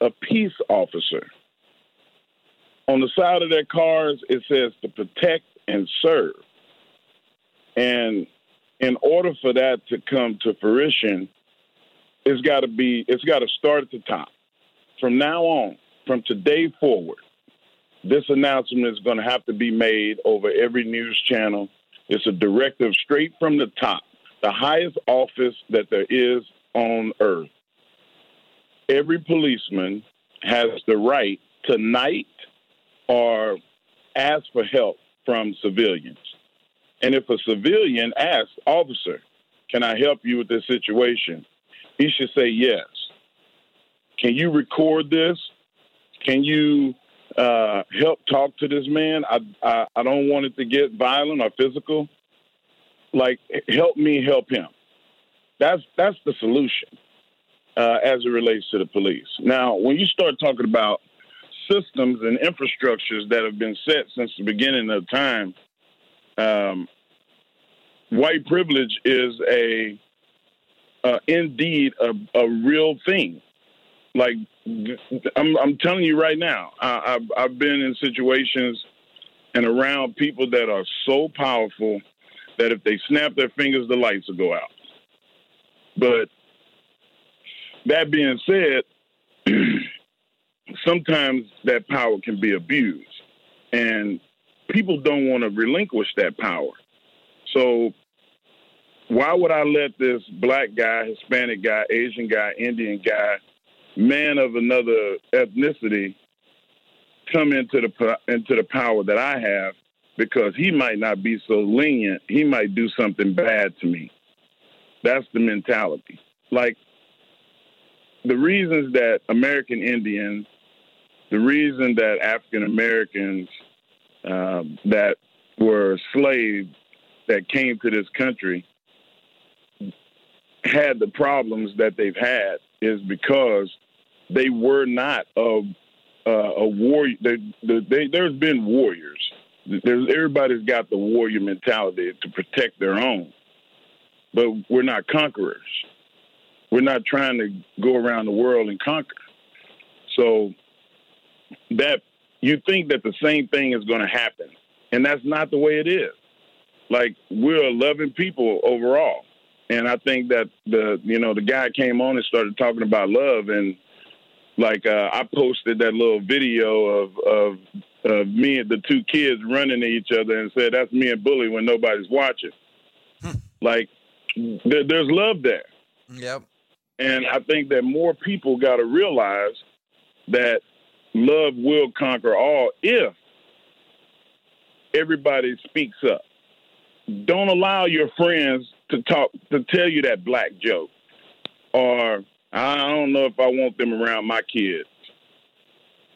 a peace officer. On the side of their cars, it says to protect and serve. And in order for that to come to fruition, it's got to be, it's got to start at the top. From now on, from today forward, this announcement is going to have to be made over every news channel. It's a directive straight from the top, the highest office that there is on earth. Every policeman has the right to knight or ask for help from civilians. And if a civilian asks, officer, can I help you with this situation? He should say yes. Can you record this? Can you uh, help talk to this man. I, I I don't want it to get violent or physical. Like help me help him. That's that's the solution uh, as it relates to the police. Now, when you start talking about systems and infrastructures that have been set since the beginning of time, um, white privilege is a uh, indeed a, a real thing. Like I'm, I'm telling you right now, I, I've, I've been in situations and around people that are so powerful that if they snap their fingers, the lights will go out. But that being said, sometimes that power can be abused, and people don't want to relinquish that power. So, why would I let this black guy, Hispanic guy, Asian guy, Indian guy, man of another ethnicity come into the into the power that I have because he might not be so lenient. He might do something bad to me. That's the mentality. Like the reasons that American Indians, the reason that African Americans um, that were slaves that came to this country had the problems that they've had is because they were not a uh, a warrior. They, they, there's been warriors. There's everybody's got the warrior mentality to protect their own, but we're not conquerors. We're not trying to go around the world and conquer. So that you think that the same thing is going to happen, and that's not the way it is. Like we're loving people overall, and I think that the you know the guy came on and started talking about love and like uh, I posted that little video of of of me and the two kids running to each other and said that's me and Bully when nobody's watching. like there, there's love there. Yep. And I think that more people got to realize that love will conquer all if everybody speaks up. Don't allow your friends to talk to tell you that black joke or I don't know if I want them around my kids.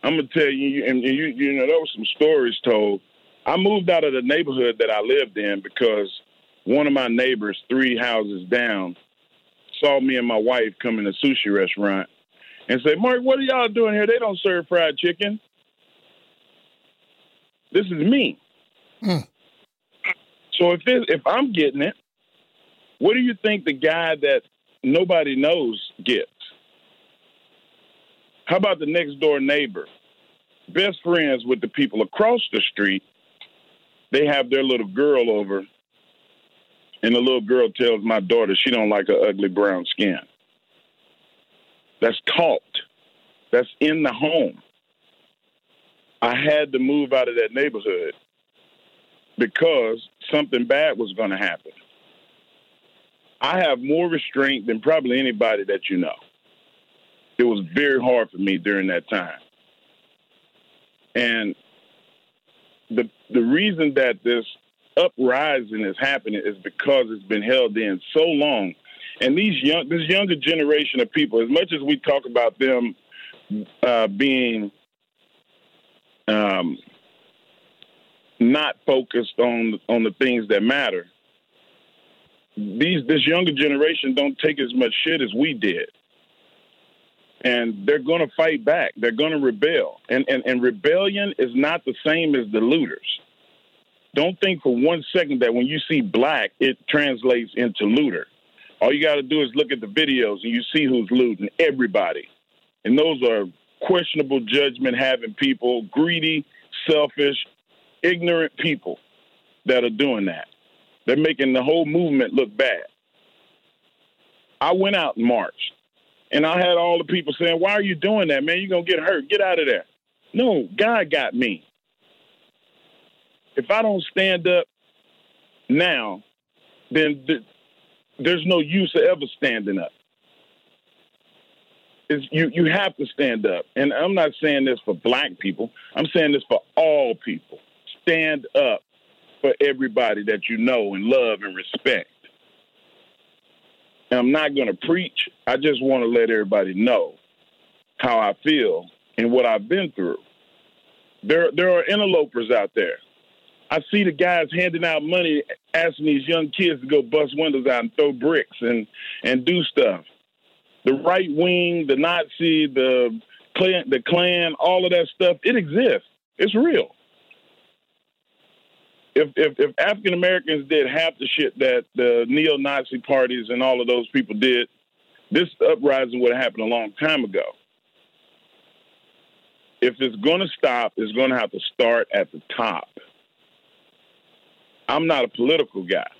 I'm gonna tell you, and you, you know, there were some stories told. I moved out of the neighborhood that I lived in because one of my neighbors, three houses down, saw me and my wife come in a sushi restaurant and say, "Mark, what are y'all doing here? They don't serve fried chicken." This is me. Hmm. So if this, if I'm getting it, what do you think the guy that nobody knows gets? How about the next door neighbor? Best friends with the people across the street. They have their little girl over, and the little girl tells my daughter she don't like her ugly brown skin. That's taught. That's in the home. I had to move out of that neighborhood because something bad was going to happen. I have more restraint than probably anybody that you know. It was very hard for me during that time. And the the reason that this uprising is happening is because it's been held in so long. And these young this younger generation of people, as much as we talk about them uh, being um, not focused on on the things that matter, these this younger generation don't take as much shit as we did. And they're going to fight back. They're going to rebel. And, and and rebellion is not the same as the looters. Don't think for one second that when you see black it translates into looter. All you got to do is look at the videos and you see who's looting everybody. And those are questionable judgment having people greedy selfish ignorant people that are doing that they're making the whole movement look bad. I went out and marched, and I had all the people saying, Why are you doing that, man? You're going to get hurt. Get out of there. No, God got me. If I don't stand up now, then th- there's no use of ever standing up. It's, you you have to stand up, and I'm not saying this for black people. I'm saying this for all people. Stand up for everybody that you know and love and respect. And I'm not going to preach. I just want to let everybody know how I feel and what I've been through. There, there are interlopers out there. I see the guys handing out money, asking these young kids to go bust windows out and throw bricks and and do stuff. The right wing, the Nazi, the Klan, the Klan, all of that stuff, it exists. It's real if if, if African Americans did half the shit that the neo-Nazi parties and all of those people did, this uprising would have happened a long time ago. If it's going to stop, it's going to have to start at the top. I'm not a political guy.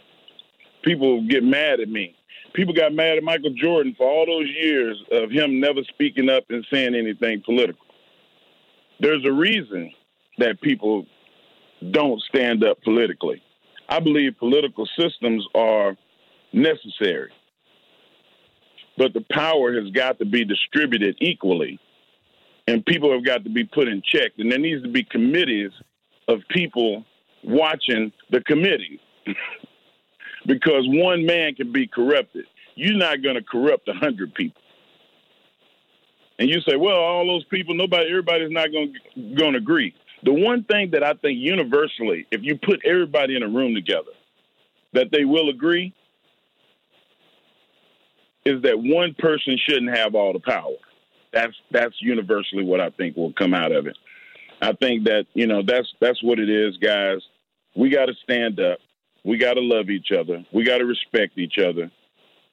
People get mad at me. People got mad at Michael Jordan for all those years of him never speaking up and saying anything political. There's a reason that people don't stand up politically. I believe political systems are necessary, but the power has got to be distributed equally, and people have got to be put in check. And there needs to be committees of people watching the committee because one man can be corrupted. You're not going to corrupt a hundred people. And you say, well, all those people, nobody, everybody's not going to agree. The one thing that I think universally, if you put everybody in a room together, that they will agree is that one person shouldn't have all the power. That's that's universally what I think will come out of it. I think that you know that's that's what it is, guys. We got to stand up. We got to love each other. We got to respect each other.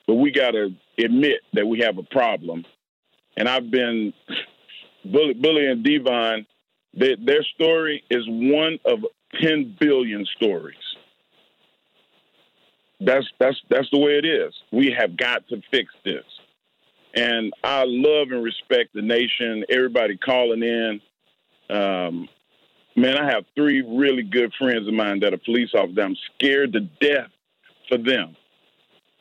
But we got to admit that we have a problem. And I've been Bully, Bully and D-Von they, their story is one of 10 billion stories. That's that's that's the way it is. We have got to fix this. And I love and respect the nation, everybody calling in. Um, man, I have three really good friends of mine that are police officers. I'm scared to death for them.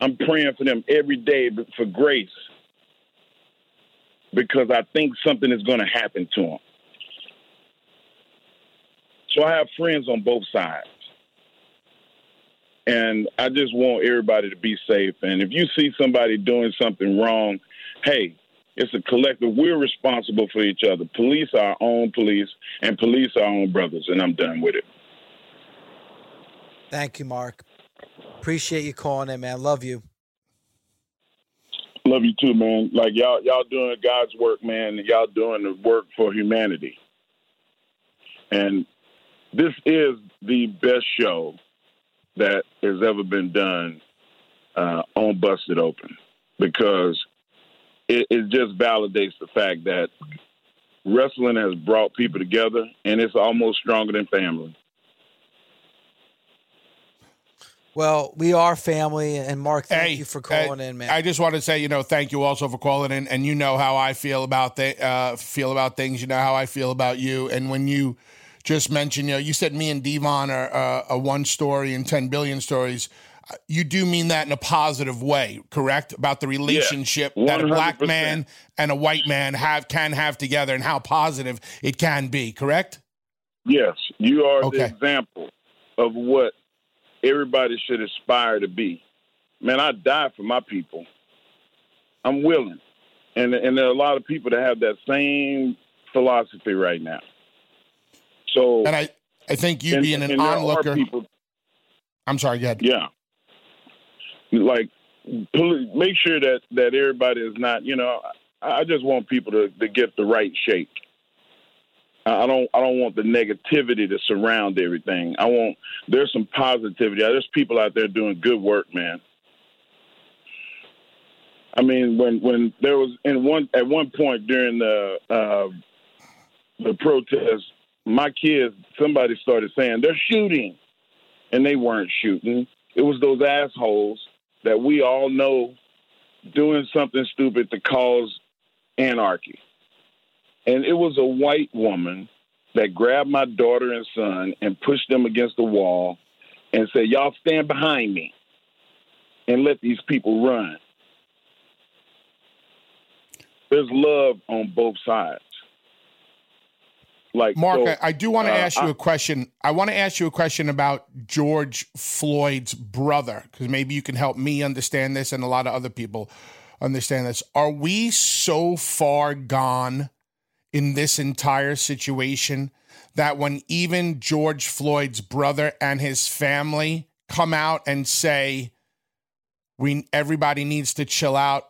I'm praying for them every day for grace because I think something is going to happen to them. So I have friends on both sides. And I just want everybody to be safe. And if you see somebody doing something wrong, hey, it's a collective. We're responsible for each other. Police are our own police, and police are our own brothers. And I'm done with it. Thank you, Mark. Appreciate you calling in, man. Love you. Love you too, man. Like y'all, y'all doing God's work, man. Y'all doing the work for humanity. And this is the best show that has ever been done uh, on Busted Open because it, it just validates the fact that wrestling has brought people together and it's almost stronger than family. Well, we are family, and Mark, thank Hey, you for calling uh, in, man. I just want to say, you know, thank you also for calling in, and you know how I feel about the uh, feel about things. You know how I feel about you, and when you just mentioned, you know, you said me and D-Von are uh, a one story and ten billion stories. You do mean that in a positive way, correct? About the relationship that a black man and a white man have can have together, and how positive it can be, correct? Yes, you are the example of what everybody should aspire to be. Man, I die for my people. I'm willing, and and there are a lot of people that have that same philosophy right now. So, And I, I think you and- being an and there are onlooker. people- I'm sorry, go ahead. Yeah. Like, make sure that that everybody is not. You know, I, I just want people to, to get the right shape. I I don't. I don't want the negativity to surround everything. I want. There's some positivity. There's people out there doing good work, man. I mean, when when there was in one at one point during the uh, the protest, my kids, somebody started saying they're shooting, and they weren't shooting. It was those assholes that we all know doing something stupid to cause anarchy. And it was a white woman that grabbed my daughter and son and pushed them against the wall and said, Y'all stand behind me and let these people run. There's love on both sides. Like Mark, so, I, I do want to uh, ask you I- a question. I want to ask you a question about George Floyd's brother, because maybe you can help me understand this and a lot of other people understand this. Are we so far gone in this entire situation that when even George Floyd's brother and his family come out and say, we everybody needs to chill out.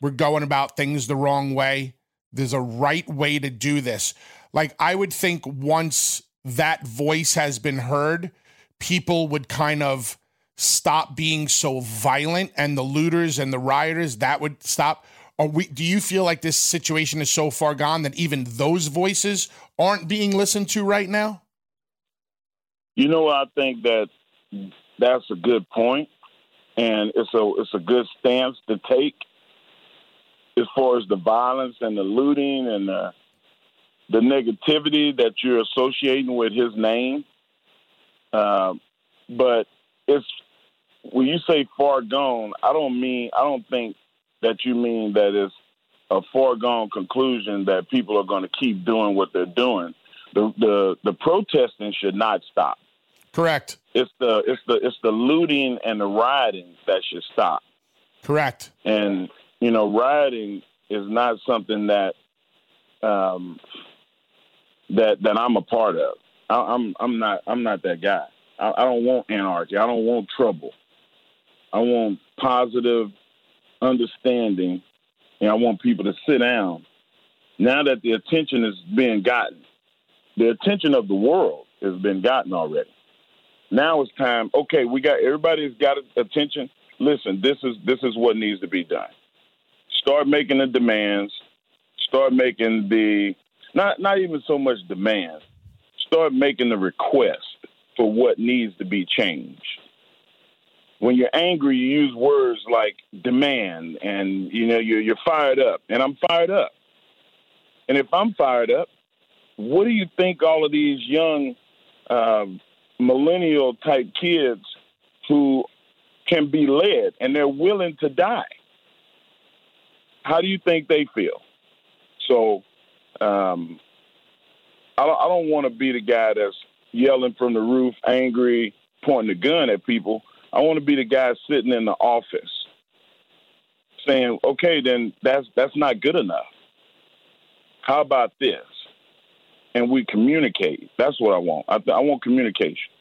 We're going about things the wrong way. There's a right way to do this. Like I would think once that voice has been heard, people would kind of stop being so violent and the looters and the rioters that would stop. We do you feel like this situation is so far gone that even those voices aren't being listened to right now? You know, I think that that's a good point, and it's a it's a good stance to take as far as the violence and the looting and the the negativity that you're associating with his name. Um, but it's when you say far gone, I don't mean I don't think that you mean that it's a foregone conclusion that people are going to keep doing what they're doing. The the the protesting should not stop. Correct. It's the it's the it's the looting and the rioting that should stop. Correct. And you know, rioting is not something that um, that that I'm a part of. I, I'm I'm not I'm not that guy. I, I don't want anarchy. I don't want trouble. I want positive understanding, and I want people to sit down. Now that the attention is being gotten, the attention of the world has been gotten already. Now it's time. Okay, we got everybody's got attention. Listen, this is this is what needs to be done. Start making the demands. Start making the not not even so much demand. Start making the request for what needs to be changed. When you're angry, you use words like demand, and you know you're you're fired up, and I'm fired up. And if I'm fired up, what do you think all of these young uh, millennial type kids who can be led and they're willing to die? How do you think they feel? So um, I don't, I don't want to be the guy that's yelling from the roof, angry, pointing the gun at people. I want to be the guy sitting in the office saying, "Okay, then that's that's not good enough. How about this?" And we communicate. That's what I want. I, I want communication.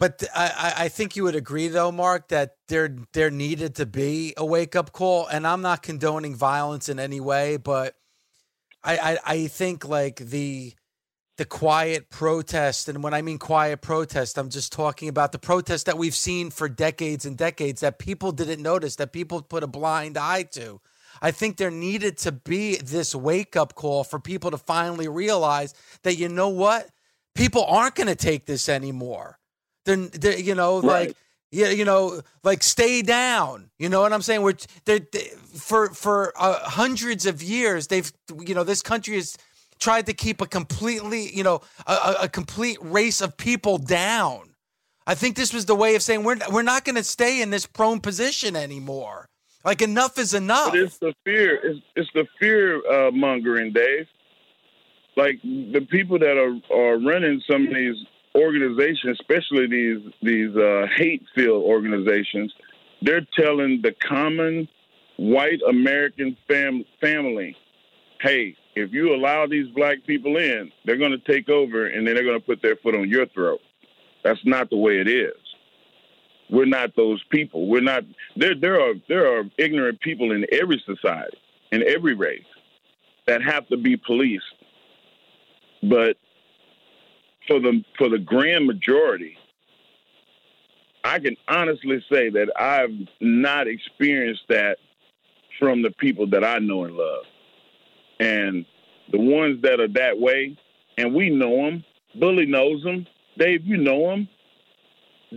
But I, I think you would agree, though, Mark, that there there needed to be a wake up call. And I'm not condoning violence in any way, but I, I, I think like the the quiet protest, and when I mean quiet protest, I'm just talking about the protest that we've seen for decades and decades that people didn't notice, that people put a blind eye to. I think there needed to be this wake up call for people to finally realize that you know what, people aren't going to take this anymore then you know, right. like yeah, you know, like stay down. You know what I'm saying? We're they for for uh, hundreds of years they've you know this country has tried to keep a completely you know a, a complete race of people down. I think this was the way of saying we're we're not going to stay in this prone position anymore. Like enough is enough. But it's the fear. It's, it's the fear uh, mongering, Dave. Like the people that are are running some of these organizations, especially these these uh, hate-filled organizations, they're telling the common white American fam- family, "Hey, if you allow these black people in, they're going to take over, and then they're going to put their foot on your throat." That's not the way it is. We're not those people. We're not. There, there are there are ignorant people in every society, in every race, that have to be policed. But for the for the grand majority, I can honestly say that I've not experienced that from the people that I know and love, and the ones that are that way, and we know them. Bully knows them. Dave, you know them.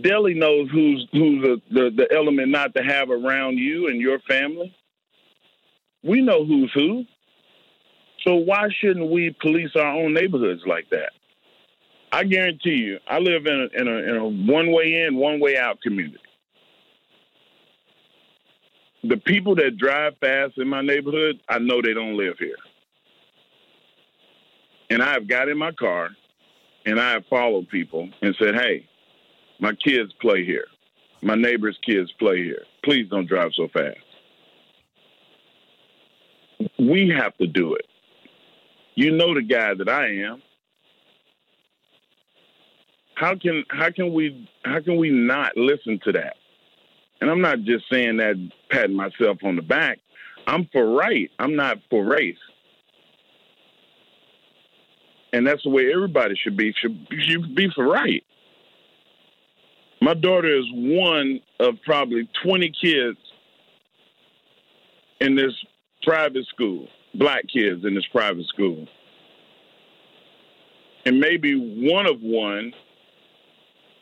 Deli knows who's who's the, the, the element not to have around you and your family. We know who's who. So why shouldn't we police our own neighborhoods like that? I guarantee you, I live in a, in a, in a one way in, one way out community. The people that drive fast in my neighborhood, I know they don't live here. And I have got in my car and I have followed people and said, hey, my kids play here. My neighbor's kids play here. Please don't drive so fast. We have to do it. You know the guy that I am how can how can we how can we not listen to that? And I'm not just saying that patting myself on the back. I'm for right. I'm not for race. And that's the way everybody should be. Should, should be for right. My daughter is one of probably 20 kids in this private school, black kids in this private school. And maybe one of one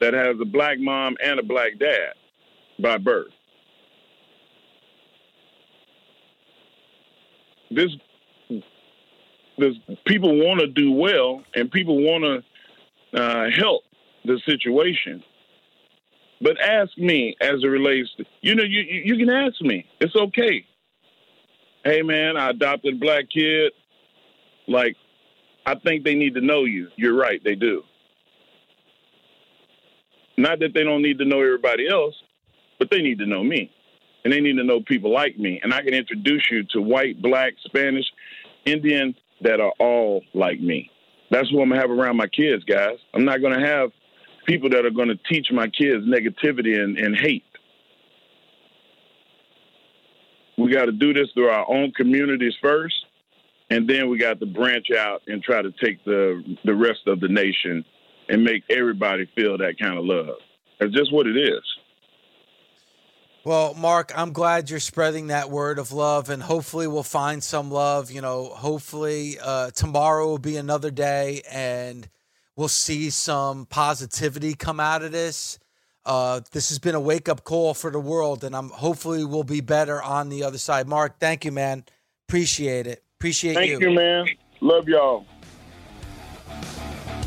that has a black mom and a black dad by birth. This, this people want to do well and people want to uh, help the situation. But ask me as it relates to, you know, you, you can ask me. It's okay. Hey, man, I adopted a black kid. Like, I think they need to know you. You're right, they do. Not that they don't need to know everybody else, but they need to know me. And they need to know people like me. And I can introduce you to white, black, Spanish, Indian that are all like me. That's what I'm to have around my kids, guys. I'm not to have people that are to teach my kids negativity and, and hate. We got to do this through our own communities first, and then we got to branch out and try to take the the rest of the nation and make everybody feel that kind of love. That's just what it is. Well, Mark, I'm glad you're spreading that word of love, and hopefully we'll find some love. You know, hopefully uh, tomorrow will be another day, and we'll see some positivity come out of this. Uh, this has been a wake up call for the world, and I'm hopefully we'll be better on the other side. Mark, thank you, man. Appreciate it. Appreciate thank you. Thank you, man. Love y'all.